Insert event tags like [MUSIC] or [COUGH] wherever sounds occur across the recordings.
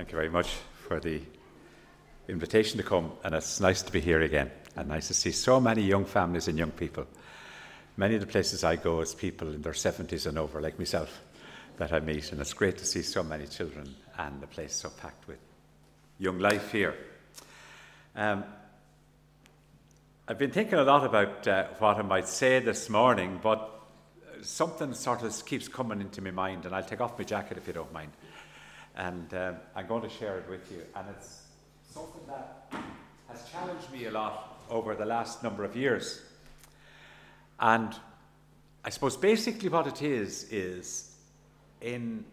Thank you very much for the invitation to come, and it's nice to be here again, and nice to see so many young families and young people. Many of the places I go, it's people in their 70s and over, like myself, that I meet, and it's great to see so many children and the place so packed with young life here. Um, I've been thinking a lot about uh, what I might say this morning, but something sort of keeps coming into my mind, and I'll take off my jacket if you don't mind. And um, I'm going to share it with you. And it's something that has challenged me a lot over the last number of years. And I suppose basically what it is, is in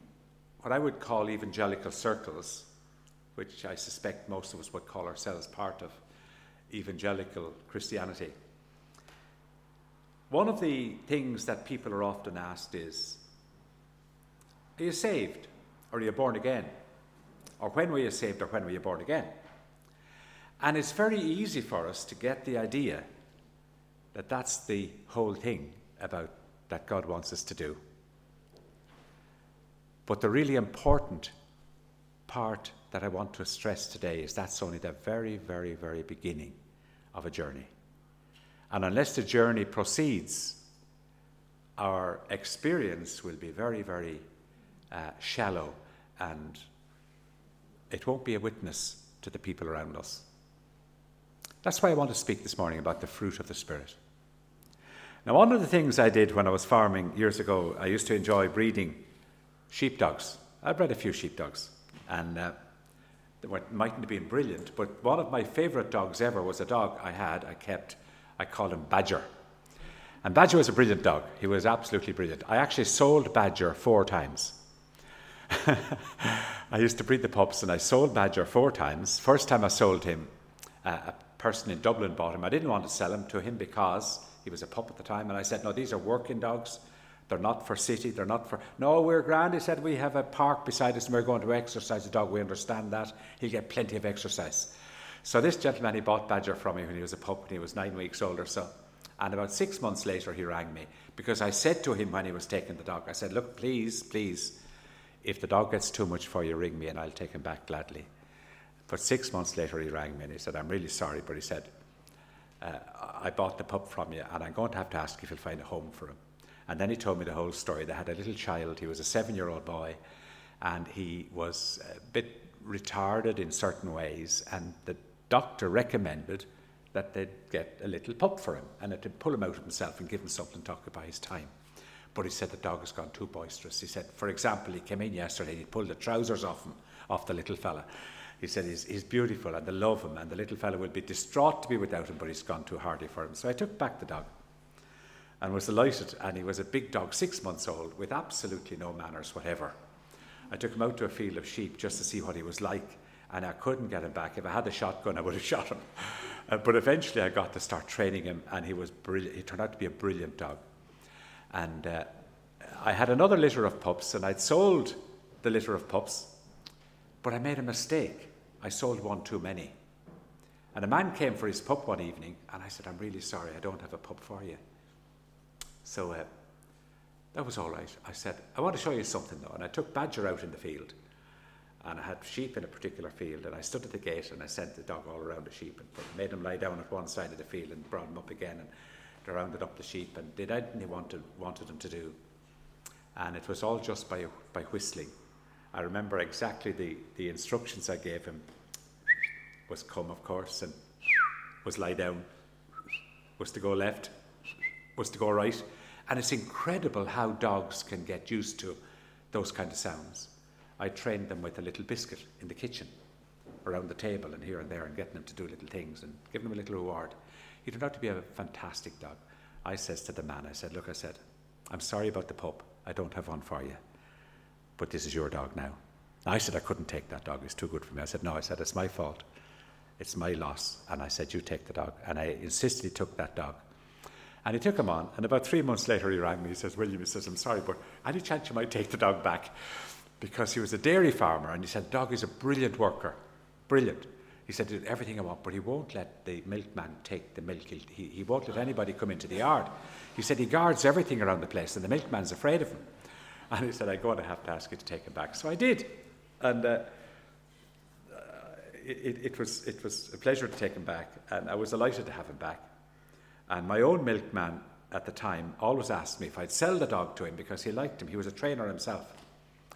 what I would call evangelical circles, which I suspect most of us would call ourselves part of evangelical Christianity. One of the things that people are often asked is Are you saved? Are you born again? Or when were you saved? Or when were you born again? And it's very easy for us to get the idea that that's the whole thing about that God wants us to do. But the really important part that I want to stress today is that's only the very, very, very beginning of a journey. And unless the journey proceeds, our experience will be very, very uh, shallow and it won't be a witness to the people around us. That's why I want to speak this morning about the fruit of the Spirit. Now, one of the things I did when I was farming years ago, I used to enjoy breeding sheepdogs. I bred a few sheepdogs, and uh, they mightn't have been brilliant, but one of my favourite dogs ever was a dog I had, I kept I called him Badger. And Badger was a brilliant dog. He was absolutely brilliant. I actually sold Badger four times. [LAUGHS] I used to breed the pups and I sold Badger four times. First time I sold him, uh, a person in Dublin bought him. I didn't want to sell him to him because he was a pup at the time. And I said, No, these are working dogs. They're not for city. They're not for. No, we're grand. He said, We have a park beside us and we're going to exercise the dog. We understand that. He'll get plenty of exercise. So this gentleman, he bought Badger from me when he was a pup when he was nine weeks old or so. And about six months later, he rang me because I said to him when he was taking the dog, I said, Look, please, please, if the dog gets too much for you, ring me and I'll take him back gladly. But six months later, he rang me and he said, I'm really sorry, but he said, uh, I bought the pup from you and I'm going to have to ask if you'll find a home for him. And then he told me the whole story. They had a little child, he was a seven year old boy, and he was a bit retarded in certain ways, and the doctor recommended that they'd get a little pup for him and it would pull him out of himself and give him something to occupy his time. But he said the dog has gone too boisterous. He said, for example, he came in yesterday, he pulled the trousers off him, off the little fella. He said he's, he's beautiful and they love him and the little fella will be distraught to be without him, but he's gone too hardy for him. So I took back the dog and was delighted. And he was a big dog, six months old, with absolutely no manners whatever. I took him out to a field of sheep just to see what he was like and I couldn't get him back. If I had a shotgun, I would have [LAUGHS] shot him. Uh, but eventually, I got to start training him, and he was brilliant. He turned out to be a brilliant dog. And uh, I had another litter of pups, and I'd sold the litter of pups, but I made a mistake. I sold one too many. And a man came for his pup one evening, and I said, I'm really sorry, I don't have a pup for you. So uh, that was all right. I said, I want to show you something, though. And I took Badger out in the field and I had sheep in a particular field, and I stood at the gate and I sent the dog all around the sheep and made him lie down at one side of the field and brought him up again and rounded up the sheep and did anything he wanted, wanted him to do. And it was all just by, by whistling. I remember exactly the, the instructions I gave him was come, of course, and was lie down, was to go left, was to go right. And it's incredible how dogs can get used to those kind of sounds. I trained them with a little biscuit in the kitchen around the table and here and there and getting them to do little things and giving them a little reward. He turned out to be a fantastic dog. I says to the man, I said, look, I said, I'm sorry about the pup. I don't have one for you. But this is your dog now. I said I couldn't take that dog. It's too good for me. I said, no, I said, it's my fault. It's my loss. And I said, you take the dog. And I insisted he took that dog. And he took him on. And about three months later, he rang me. He says, William, he says, I'm sorry, but any chance you might take the dog back? because he was a dairy farmer and he said, Dog is a brilliant worker, brilliant. He said, did everything I want, but he won't let the milkman take the milk. He, he, won't let anybody come into the yard. He said he guards everything around the place and the milkman's afraid of him. And he said, I'm going to have to ask you to take him back. So I did. And uh, it, it, was, it was a pleasure to take him back, and I was delighted to have him back. And my own milkman at the time always asked me if I'd sell the dog to him because he liked him. He was a trainer himself.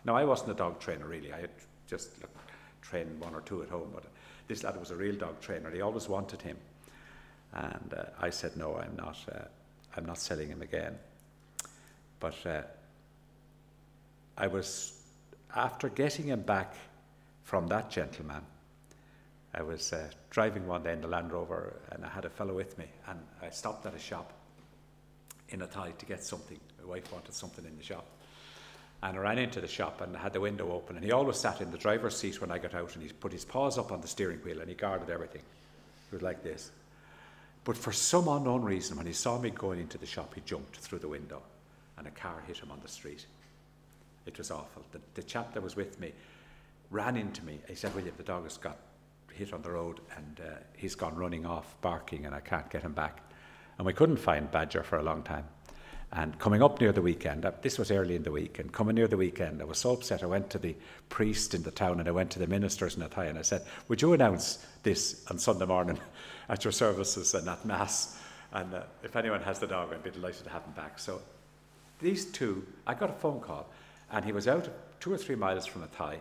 Now, I wasn't a dog trainer really, I just trained one or two at home, but this lad was a real dog trainer. He always wanted him. And uh, I said, no, I'm not, uh, I'm not selling him again. But uh, I was, after getting him back from that gentleman, I was uh, driving one day in the Land Rover and I had a fellow with me and I stopped at a shop in Athy to get something. My wife wanted something in the shop. And I ran into the shop and had the window open and he always sat in the driver's seat when I got out and he put his paws up on the steering wheel and he guarded everything. It was like this. But for some unknown reason, when he saw me going into the shop, he jumped through the window and a car hit him on the street. It was awful. The, the chap that was with me ran into me. He said, William, the dog has got hit on the road and uh, he's gone running off, barking, and I can't get him back. And we couldn't find Badger for a long time. And coming up near the weekend, uh, this was early in the week, and coming near the weekend, I was so upset. I went to the priest in the town and I went to the ministers in Athy and I said, Would you announce this on Sunday morning [LAUGHS] at your services and at Mass? And uh, if anyone has the dog, I'd be delighted to have him back. So these two, I got a phone call, and he was out two or three miles from Athy,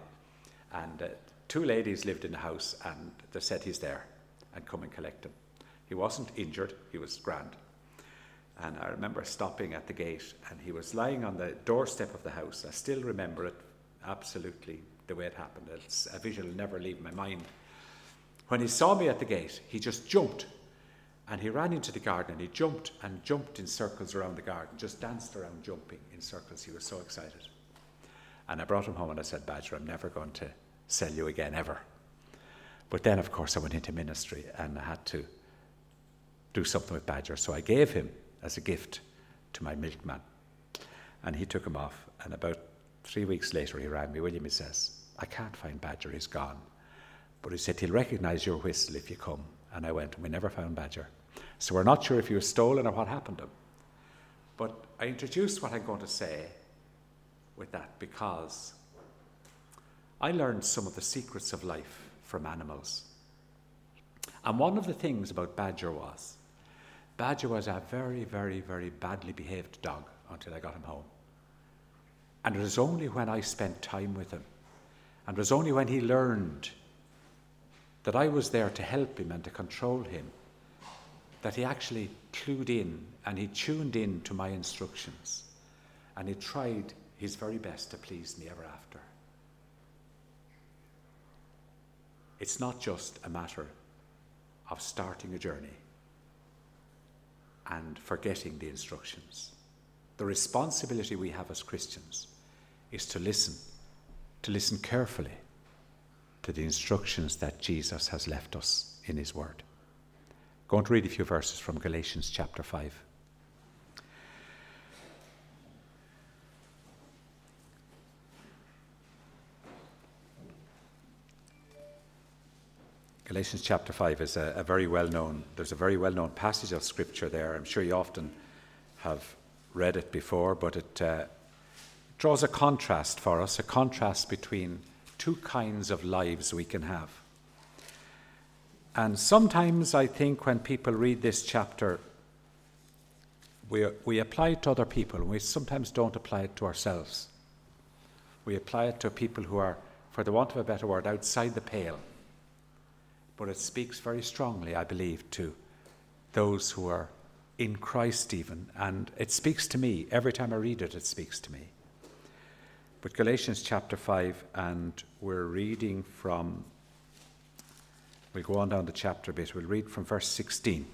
and uh, two ladies lived in the house, and they said he's there, and come and collect him. He wasn't injured, he was grand. And I remember stopping at the gate, and he was lying on the doorstep of the house. I still remember it absolutely the way it happened. It's a visual never leave my mind. When he saw me at the gate, he just jumped and he ran into the garden and he jumped and jumped in circles around the garden, just danced around jumping in circles. He was so excited. And I brought him home and I said, Badger, I'm never going to sell you again, ever. But then, of course, I went into ministry and I had to do something with Badger. So I gave him as a gift to my milkman. And he took him off. And about three weeks later, he rang me. William, he says, I can't find Badger, he's gone. But he said, he'll recognize your whistle if you come. And I went, and we never found Badger. So we're not sure if he was stolen or what happened to him. But I introduced what I'm going to say with that because I learned some of the secrets of life from animals. And one of the things about Badger was Badger was a very, very, very badly behaved dog until I got him home. And it was only when I spent time with him, and it was only when he learned that I was there to help him and to control him, that he actually clued in and he tuned in to my instructions, and he tried his very best to please me ever after. It's not just a matter of starting a journey and forgetting the instructions. The responsibility we have as Christians is to listen, to listen carefully to the instructions that Jesus has left us in His Word. Go and read a few verses from Galatians chapter 5. Galatians chapter 5 is a, a very well known, there's a very well known passage of scripture there. I'm sure you often have read it before, but it uh, draws a contrast for us, a contrast between two kinds of lives we can have. And sometimes I think when people read this chapter, we, we apply it to other people, and we sometimes don't apply it to ourselves. We apply it to people who are, for the want of a better word, outside the pale but it speaks very strongly, I believe, to those who are in Christ, even. And it speaks to me. Every time I read it, it speaks to me. But Galatians chapter 5, and we're reading from, we'll go on down the chapter a bit. We'll read from verse 16.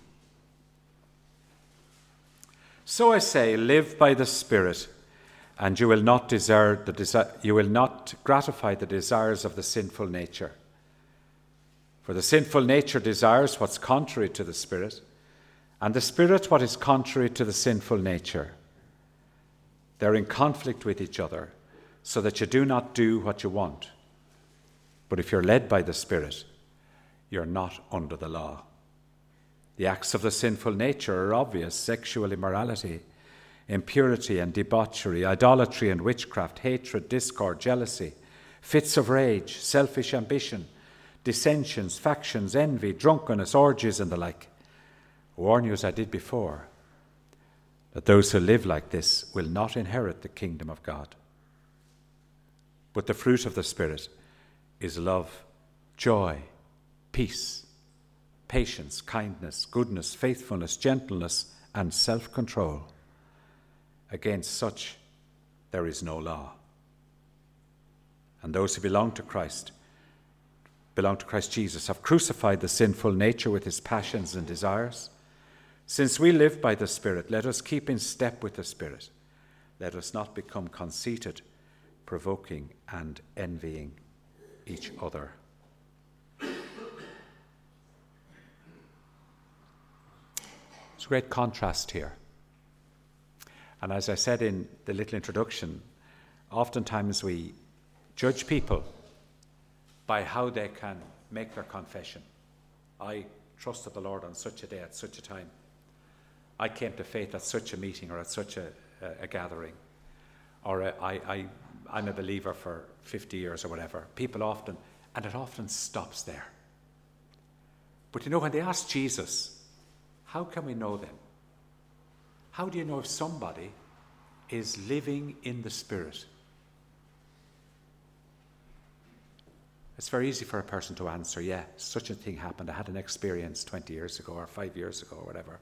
So I say, live by the Spirit, and you will not desire the desi- you will not gratify the desires of the sinful nature. For the sinful nature desires what's contrary to the Spirit, and the Spirit what is contrary to the sinful nature. They're in conflict with each other, so that you do not do what you want. But if you're led by the Spirit, you're not under the law. The acts of the sinful nature are obvious sexual immorality, impurity and debauchery, idolatry and witchcraft, hatred, discord, jealousy, fits of rage, selfish ambition dissensions, factions, envy, drunkenness, orgies, and the like. I warn you, as I did before, that those who live like this will not inherit the kingdom of God. But the fruit of the Spirit is love, joy, peace, patience, kindness, goodness, faithfulness, gentleness, and self control. Against such there is no law. And those who belong to Christ belong to Christ Jesus, have crucified the sinful nature with his passions and desires. Since we live by the Spirit, let us keep in step with the Spirit. Let us not become conceited, provoking, and envying each other. It's a great contrast here. And as I said in the little introduction, oftentimes we judge people by how they can make their confession. I trusted the Lord on such a day at such a time. I came to faith at such a meeting or at such a, a, a gathering. Or a, I, I, I'm a believer for 50 years or whatever. People often, and it often stops there. But you know, when they ask Jesus, how can we know them? How do you know if somebody is living in the Spirit? It's very easy for a person to answer, yeah, such a thing happened. I had an experience 20 years ago or five years ago or whatever.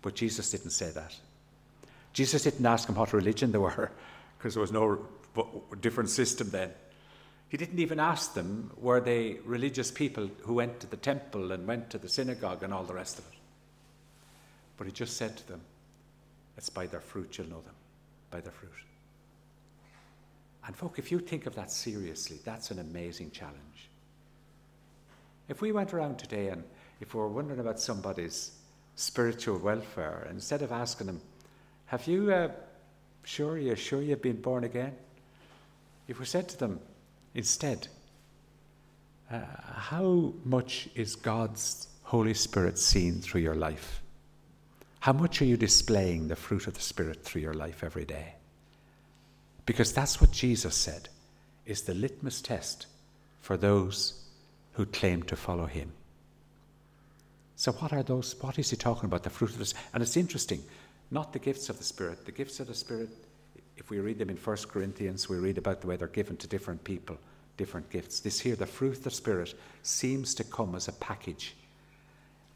But Jesus didn't say that. Jesus didn't ask them what religion they were, [LAUGHS] because there was no different system then. He didn't even ask them, were they religious people who went to the temple and went to the synagogue and all the rest of it. But he just said to them, It's by their fruit you'll know them, by their fruit. And, folk, if you think of that seriously, that's an amazing challenge. If we went around today and if we were wondering about somebody's spiritual welfare, instead of asking them, Have you, uh, sure, you sure you've been born again? If we said to them, instead, uh, How much is God's Holy Spirit seen through your life? How much are you displaying the fruit of the Spirit through your life every day? Because that's what Jesus said is the litmus test for those who claim to follow him. So, what are those? What is he talking about? The fruit of the And it's interesting, not the gifts of the Spirit. The gifts of the Spirit, if we read them in 1 Corinthians, we read about the way they're given to different people, different gifts. This here, the fruit of the Spirit, seems to come as a package,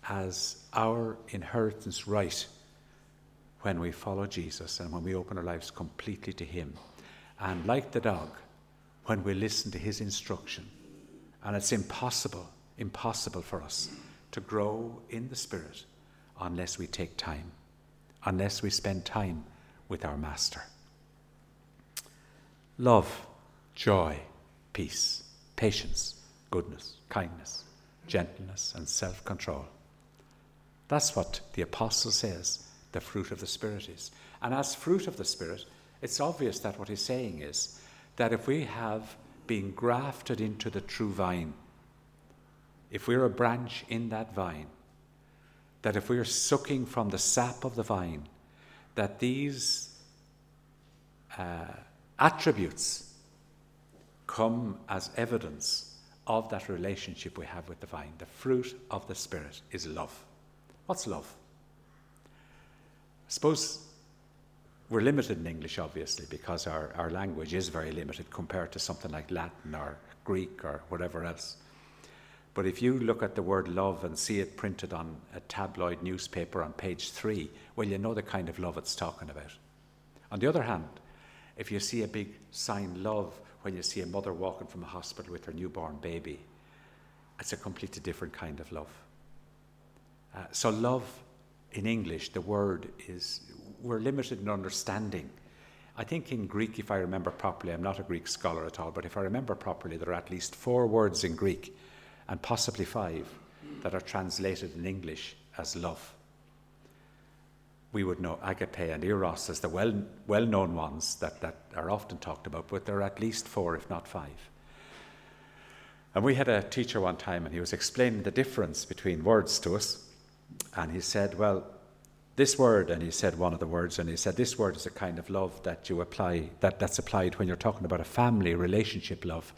as our inheritance right when we follow Jesus and when we open our lives completely to Him. And like the dog, when we listen to his instruction, and it's impossible, impossible for us to grow in the Spirit unless we take time, unless we spend time with our Master. Love, joy, peace, patience, goodness, kindness, gentleness, and self control. That's what the Apostle says the fruit of the Spirit is. And as fruit of the Spirit, it's obvious that what he's saying is that if we have been grafted into the true vine, if we're a branch in that vine, that if we're sucking from the sap of the vine, that these uh, attributes come as evidence of that relationship we have with the vine. The fruit of the Spirit is love. What's love? I suppose we're limited in English, obviously, because our, our language is very limited compared to something like Latin or Greek or whatever else. But if you look at the word love and see it printed on a tabloid newspaper on page three, well, you know the kind of love it's talking about. On the other hand, if you see a big sign love when you see a mother walking from a hospital with her newborn baby, it's a completely different kind of love. Uh, so, love in English, the word is we're limited in understanding. I think in Greek, if I remember properly, I'm not a Greek scholar at all, but if I remember properly, there are at least four words in Greek, and possibly five, that are translated in English as love. We would know agape and eros as the well, well known ones that, that are often talked about, but there are at least four, if not five. And we had a teacher one time, and he was explaining the difference between words to us. And he said, Well, this word, and he said one of the words, and he said this word is a kind of love that you apply, that, that's applied when you're talking about a family relationship love.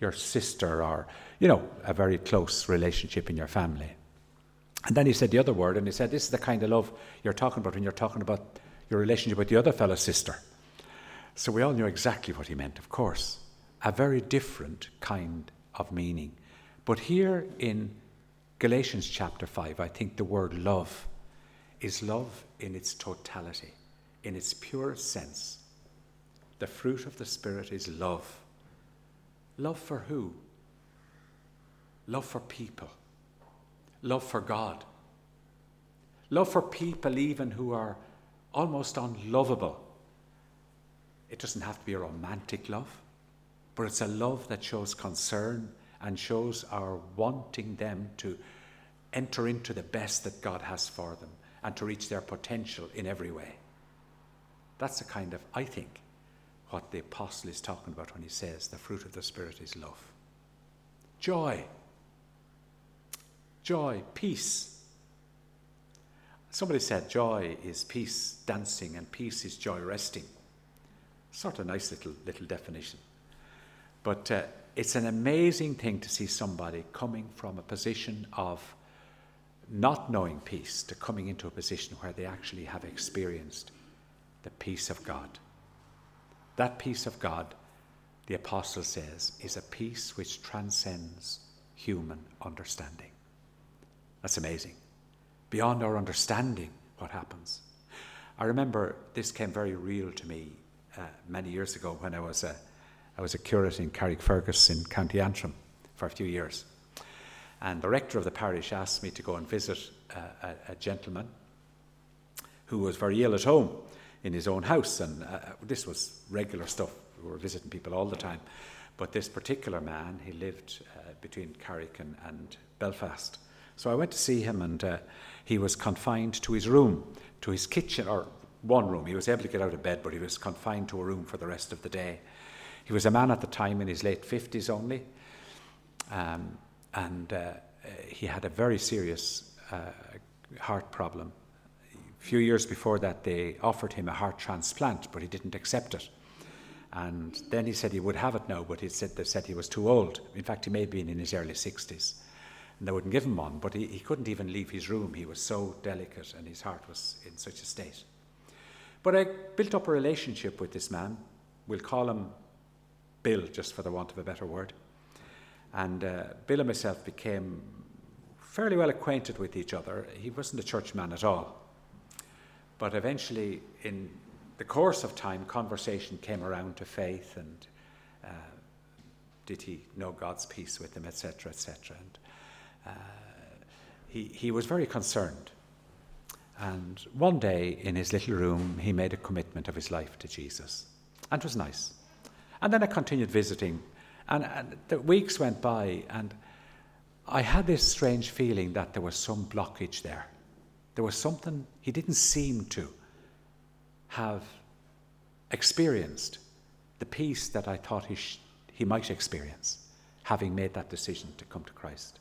your sister or, you know, a very close relationship in your family. And then he said the other word, and he said, This is the kind of love you're talking about when you're talking about your relationship with the other fellow's sister. So we all knew exactly what he meant, of course. A very different kind of meaning. But here in Galatians chapter 5, I think the word love is love in its totality, in its pure sense. The fruit of the Spirit is love. Love for who? Love for people. Love for God. Love for people, even who are almost unlovable. It doesn't have to be a romantic love, but it's a love that shows concern and shows our wanting them to enter into the best that God has for them and to reach their potential in every way. That's the kind of, I think, what the apostle is talking about when he says the fruit of the Spirit is love. Joy. Joy, peace. Somebody said joy is peace dancing and peace is joy resting. Sort of nice little, little definition. But uh, it's an amazing thing to see somebody coming from a position of not knowing peace to coming into a position where they actually have experienced the peace of God. That peace of God, the apostle says, is a peace which transcends human understanding. That's amazing. Beyond our understanding, what happens. I remember this came very real to me uh, many years ago when I was a, I was a curate in Carrickfergus in County Antrim for a few years. And the rector of the parish asked me to go and visit a, a, a gentleman who was very ill at home in his own house. And uh, this was regular stuff. We were visiting people all the time. But this particular man, he lived uh, between Carrick and, and, Belfast. So I went to see him, and uh, he was confined to his room, to his kitchen, or one room. He was able to get out of bed, but he was confined to a room for the rest of the day. He was a man at the time in his late 50s only. Um, and uh, he had a very serious uh, heart problem. A few years before that, they offered him a heart transplant, but he didn't accept it. And then he said he would have it now, but he said they said he was too old. In fact, he may have been in his early 60s. And they wouldn't give him one, but he, he couldn't even leave his room. He was so delicate and his heart was in such a state. But I built up a relationship with this man. We'll call him Bill, just for the want of a better word. And uh, Bill and myself became fairly well acquainted with each other. He wasn't a churchman at all. But eventually, in the course of time, conversation came around to faith and uh, did he know God's peace with him, etc., etc. And uh, he, he was very concerned. And one day in his little room, he made a commitment of his life to Jesus. And it was nice. And then I continued visiting and, and the weeks went by, and I had this strange feeling that there was some blockage there. There was something he didn't seem to have experienced the peace that I thought he, sh- he might experience, having made that decision to come to Christ.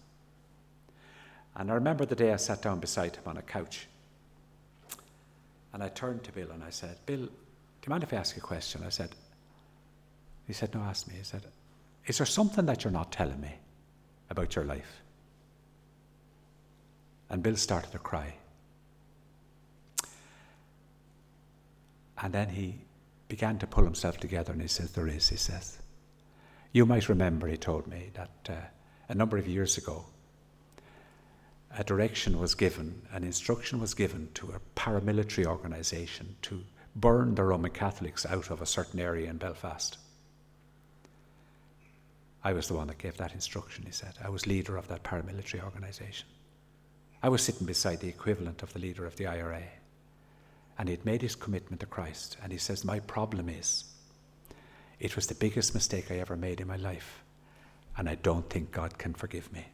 And I remember the day I sat down beside him on a couch. And I turned to Bill and I said, Bill, do you mind if I ask you a question? I said, he said, No, ask me. He said, is there something that you're not telling me about your life? And Bill started to cry. And then he began to pull himself together and he says, There is, he says. You might remember, he told me, that uh, a number of years ago, a direction was given, an instruction was given to a paramilitary organisation to burn the Roman Catholics out of a certain area in Belfast. I was the one that gave that instruction, he said. I was leader of that paramilitary organization. I was sitting beside the equivalent of the leader of the IRA. And he'd made his commitment to Christ. And he says, My problem is, it was the biggest mistake I ever made in my life. And I don't think God can forgive me.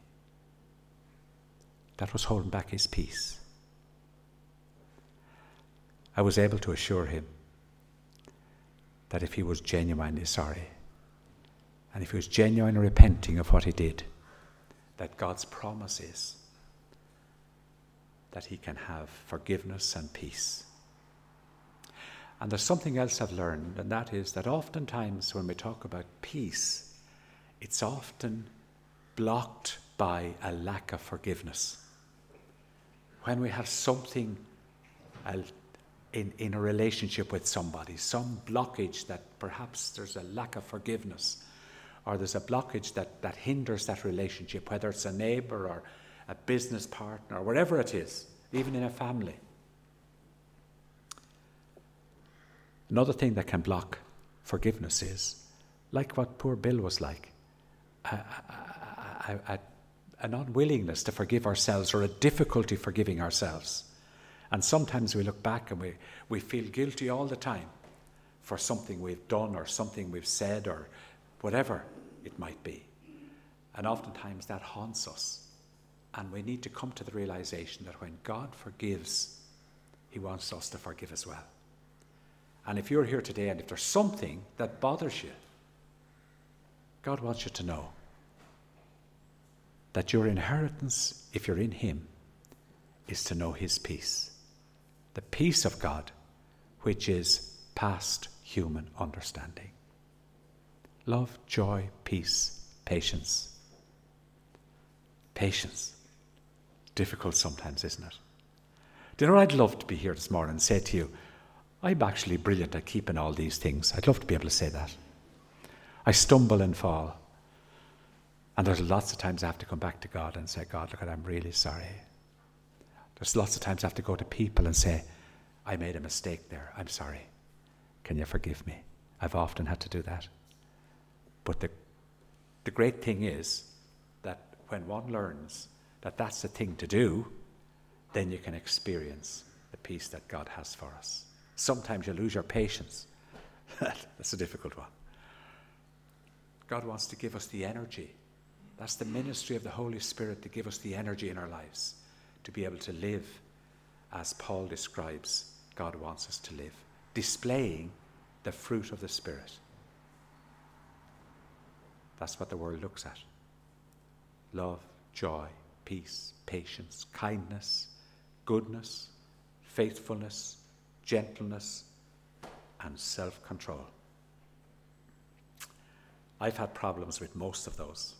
That was holding back his peace. I was able to assure him that if he was genuinely sorry, and if he was genuine repenting of what he did, that God's promise is that he can have forgiveness and peace. And there's something else I've learned, and that is that oftentimes when we talk about peace, it's often blocked by a lack of forgiveness. When we have something in, in a relationship with somebody, some blockage that perhaps there's a lack of forgiveness, or there's a blockage that, that hinders that relationship, whether it's a neighbor or a business partner or whatever it is, even in a family. Another thing that can block forgiveness is like what poor Bill was like a, a, a, an unwillingness to forgive ourselves or a difficulty forgiving ourselves. And sometimes we look back and we, we feel guilty all the time for something we've done or something we've said or whatever it might be. And oftentimes that haunts us. And we need to come to the realization that when God forgives, He wants us to forgive as well. And if you're here today and if there's something that bothers you, God wants you to know that your inheritance, if you're in Him, is to know His peace. The peace of God, which is past human understanding. Love, joy, peace, patience. Patience. Difficult sometimes, isn't it? Do you know I'd love to be here this morning and say to you? I'm actually brilliant at keeping all these things. I'd love to be able to say that. I stumble and fall. And there's lots of times I have to come back to God and say, God, look, I'm really sorry. There's lots of times I have to go to people and say, I made a mistake there. I'm sorry. Can you forgive me? I've often had to do that. But the, the great thing is that when one learns that that's the thing to do, then you can experience the peace that God has for us. Sometimes you lose your patience. [LAUGHS] That's a difficult one. God wants to give us the energy. That's the ministry of the Holy Spirit to give us the energy in our lives to be able to live as Paul describes God wants us to live, displaying the fruit of the Spirit. That's what the world looks at love, joy, peace, patience, kindness, goodness, faithfulness, gentleness, and self control. I've had problems with most of those,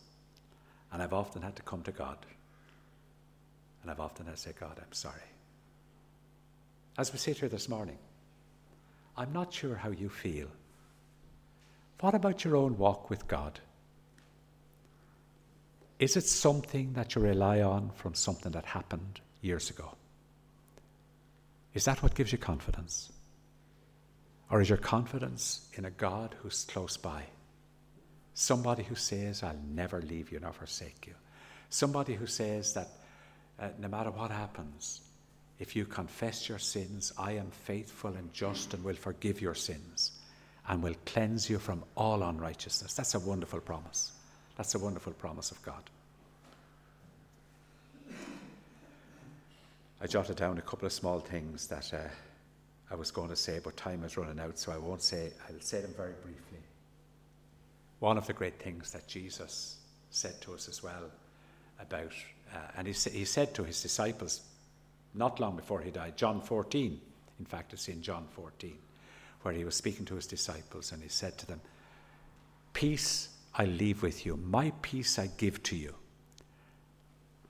and I've often had to come to God. And I've often had to say, God, I'm sorry. As we sit here this morning, I'm not sure how you feel. What about your own walk with God? Is it something that you rely on from something that happened years ago? Is that what gives you confidence? Or is your confidence in a God who's close by? Somebody who says, I'll never leave you nor forsake you. Somebody who says that uh, no matter what happens, if you confess your sins, I am faithful and just and will forgive your sins and will cleanse you from all unrighteousness. That's a wonderful promise. That's a wonderful promise of God. I jotted down a couple of small things that uh, I was going to say, but time is running out, so I won't say. I'll say them very briefly. One of the great things that Jesus said to us as well about, uh, and he, sa- he said to his disciples not long before he died, John 14, in fact, it's in John 14, where he was speaking to his disciples and he said to them, Peace I leave with you, my peace I give to you.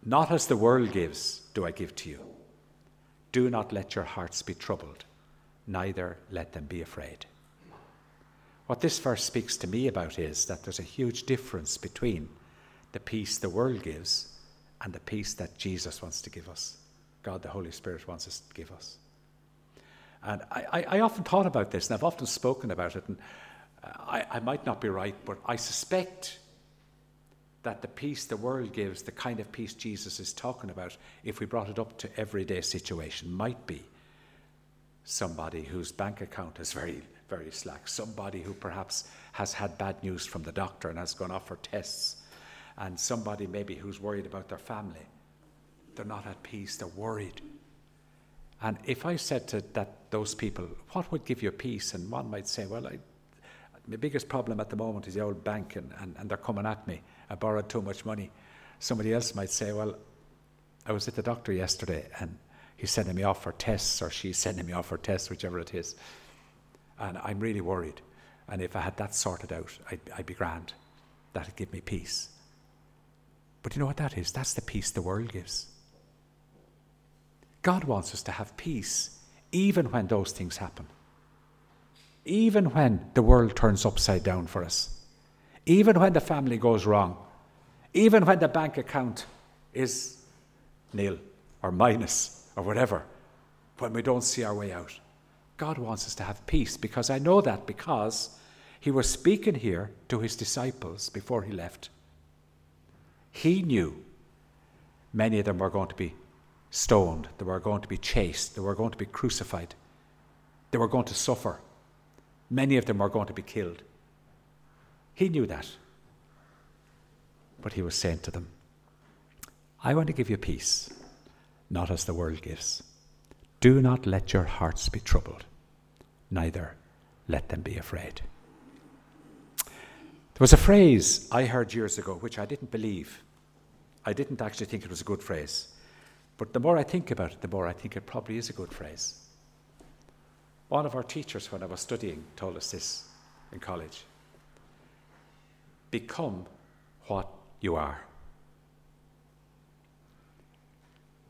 Not as the world gives, do I give to you. Do not let your hearts be troubled, neither let them be afraid. What this verse speaks to me about is that there's a huge difference between the peace the world gives and the peace that Jesus wants to give us. God, the Holy Spirit, wants us to give us. And I, I, I often thought about this, and I've often spoken about it, and I, I might not be right, but I suspect that the peace the world gives, the kind of peace Jesus is talking about, if we brought it up to everyday situation, might be somebody whose bank account is very, very slack, somebody who perhaps has had bad news from the doctor and has gone off for tests, and somebody maybe who's worried about their family. They're not at peace, they're worried. And if I said to that, those people, what would give you peace? And one might say, well, I, my biggest problem at the moment is the old bank, and, and, and they're coming at me. I borrowed too much money. Somebody else might say, Well, I was at the doctor yesterday and he's sending me off for tests, or she's sending me off for tests, whichever it is. And I'm really worried. And if I had that sorted out, I'd, I'd be grand. That'd give me peace. But you know what that is? That's the peace the world gives. God wants us to have peace even when those things happen. Even when the world turns upside down for us. Even when the family goes wrong. Even when the bank account is nil or minus or whatever. When we don't see our way out. God wants us to have peace because I know that because he was speaking here to his disciples before he left. He knew many of them were going to be stoned, they were going to be chased, they were going to be crucified, they were going to suffer. Many of them were going to be killed. He knew that. But he was saying to them, I want to give you peace, not as the world gives. Do not let your hearts be troubled, neither let them be afraid. There was a phrase I heard years ago which I didn't believe. I didn't actually think it was a good phrase. But the more I think about it, the more I think it probably is a good phrase. One of our teachers, when I was studying, told us this in college Become what you are.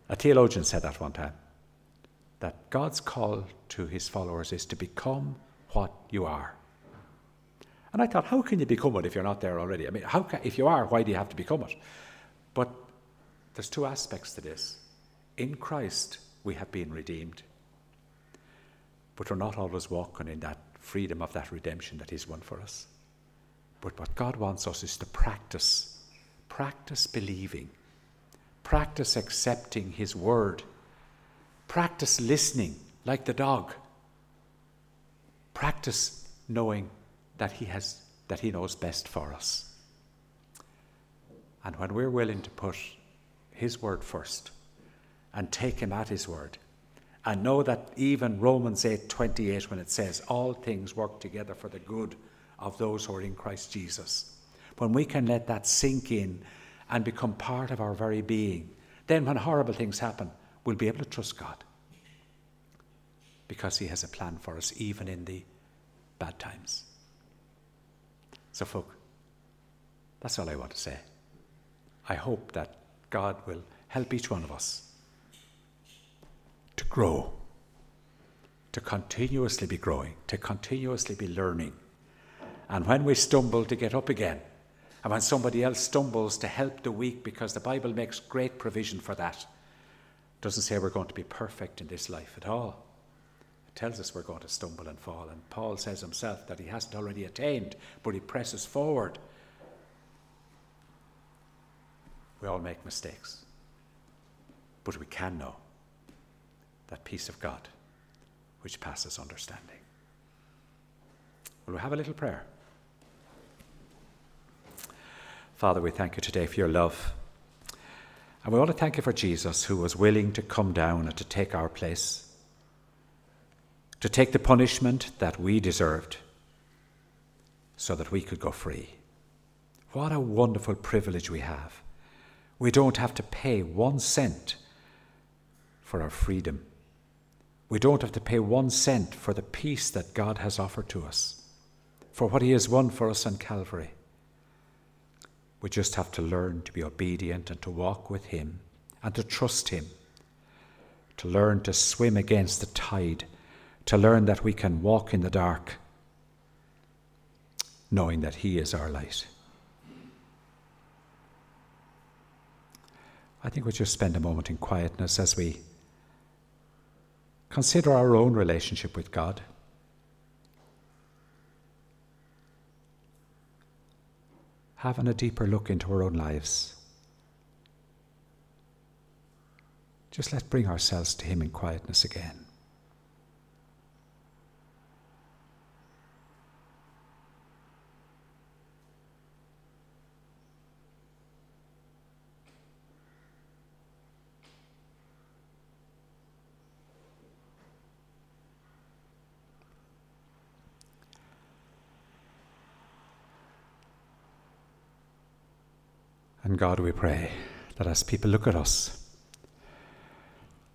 A theologian said that one time that God's call to his followers is to become what you are. And I thought, how can you become it if you're not there already? I mean, how can, if you are, why do you have to become it? But there's two aspects to this. In Christ, we have been redeemed. But we're not always walking in that freedom of that redemption that He's won for us. But what God wants us is to practice, practice believing, practice accepting His word, practice listening like the dog, practice knowing that He has that He knows best for us. And when we're willing to put His word first and take Him at His word, and know that even Romans 8 28, when it says, All things work together for the good of those who are in Christ Jesus, when we can let that sink in and become part of our very being, then when horrible things happen, we'll be able to trust God because He has a plan for us, even in the bad times. So, folk, that's all I want to say. I hope that God will help each one of us to grow, to continuously be growing, to continuously be learning. And when we stumble, to get up again. And when somebody else stumbles, to help the weak, because the Bible makes great provision for that. It doesn't say we're going to be perfect in this life at all. It tells us we're going to stumble and fall. And Paul says himself that he hasn't already attained, but he presses forward We all make mistakes. But we can know that peace of God which passes understanding. Will we have a little prayer? Father, we thank you today for your love. And we want to thank you for Jesus, who was willing to come down and to take our place, to take the punishment that we deserved, so that we could go free. What a wonderful privilege we have we don't have to pay one cent for our freedom. We don't have to pay one cent for the peace that God has offered to us, for what He has won for us on Calvary. We just have to learn to be obedient and to walk with Him and to trust Him, to learn to swim against the tide, to learn that we can walk in the dark, knowing that He is our light. I think we'll just spend a moment in quietness as we consider our own relationship with God. Having a deeper look into our own lives. Just let's bring ourselves to Him in quietness again. And God, we pray that as people look at us,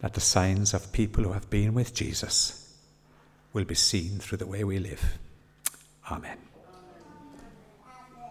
that the signs of people who have been with Jesus will be seen through the way we live. Amen.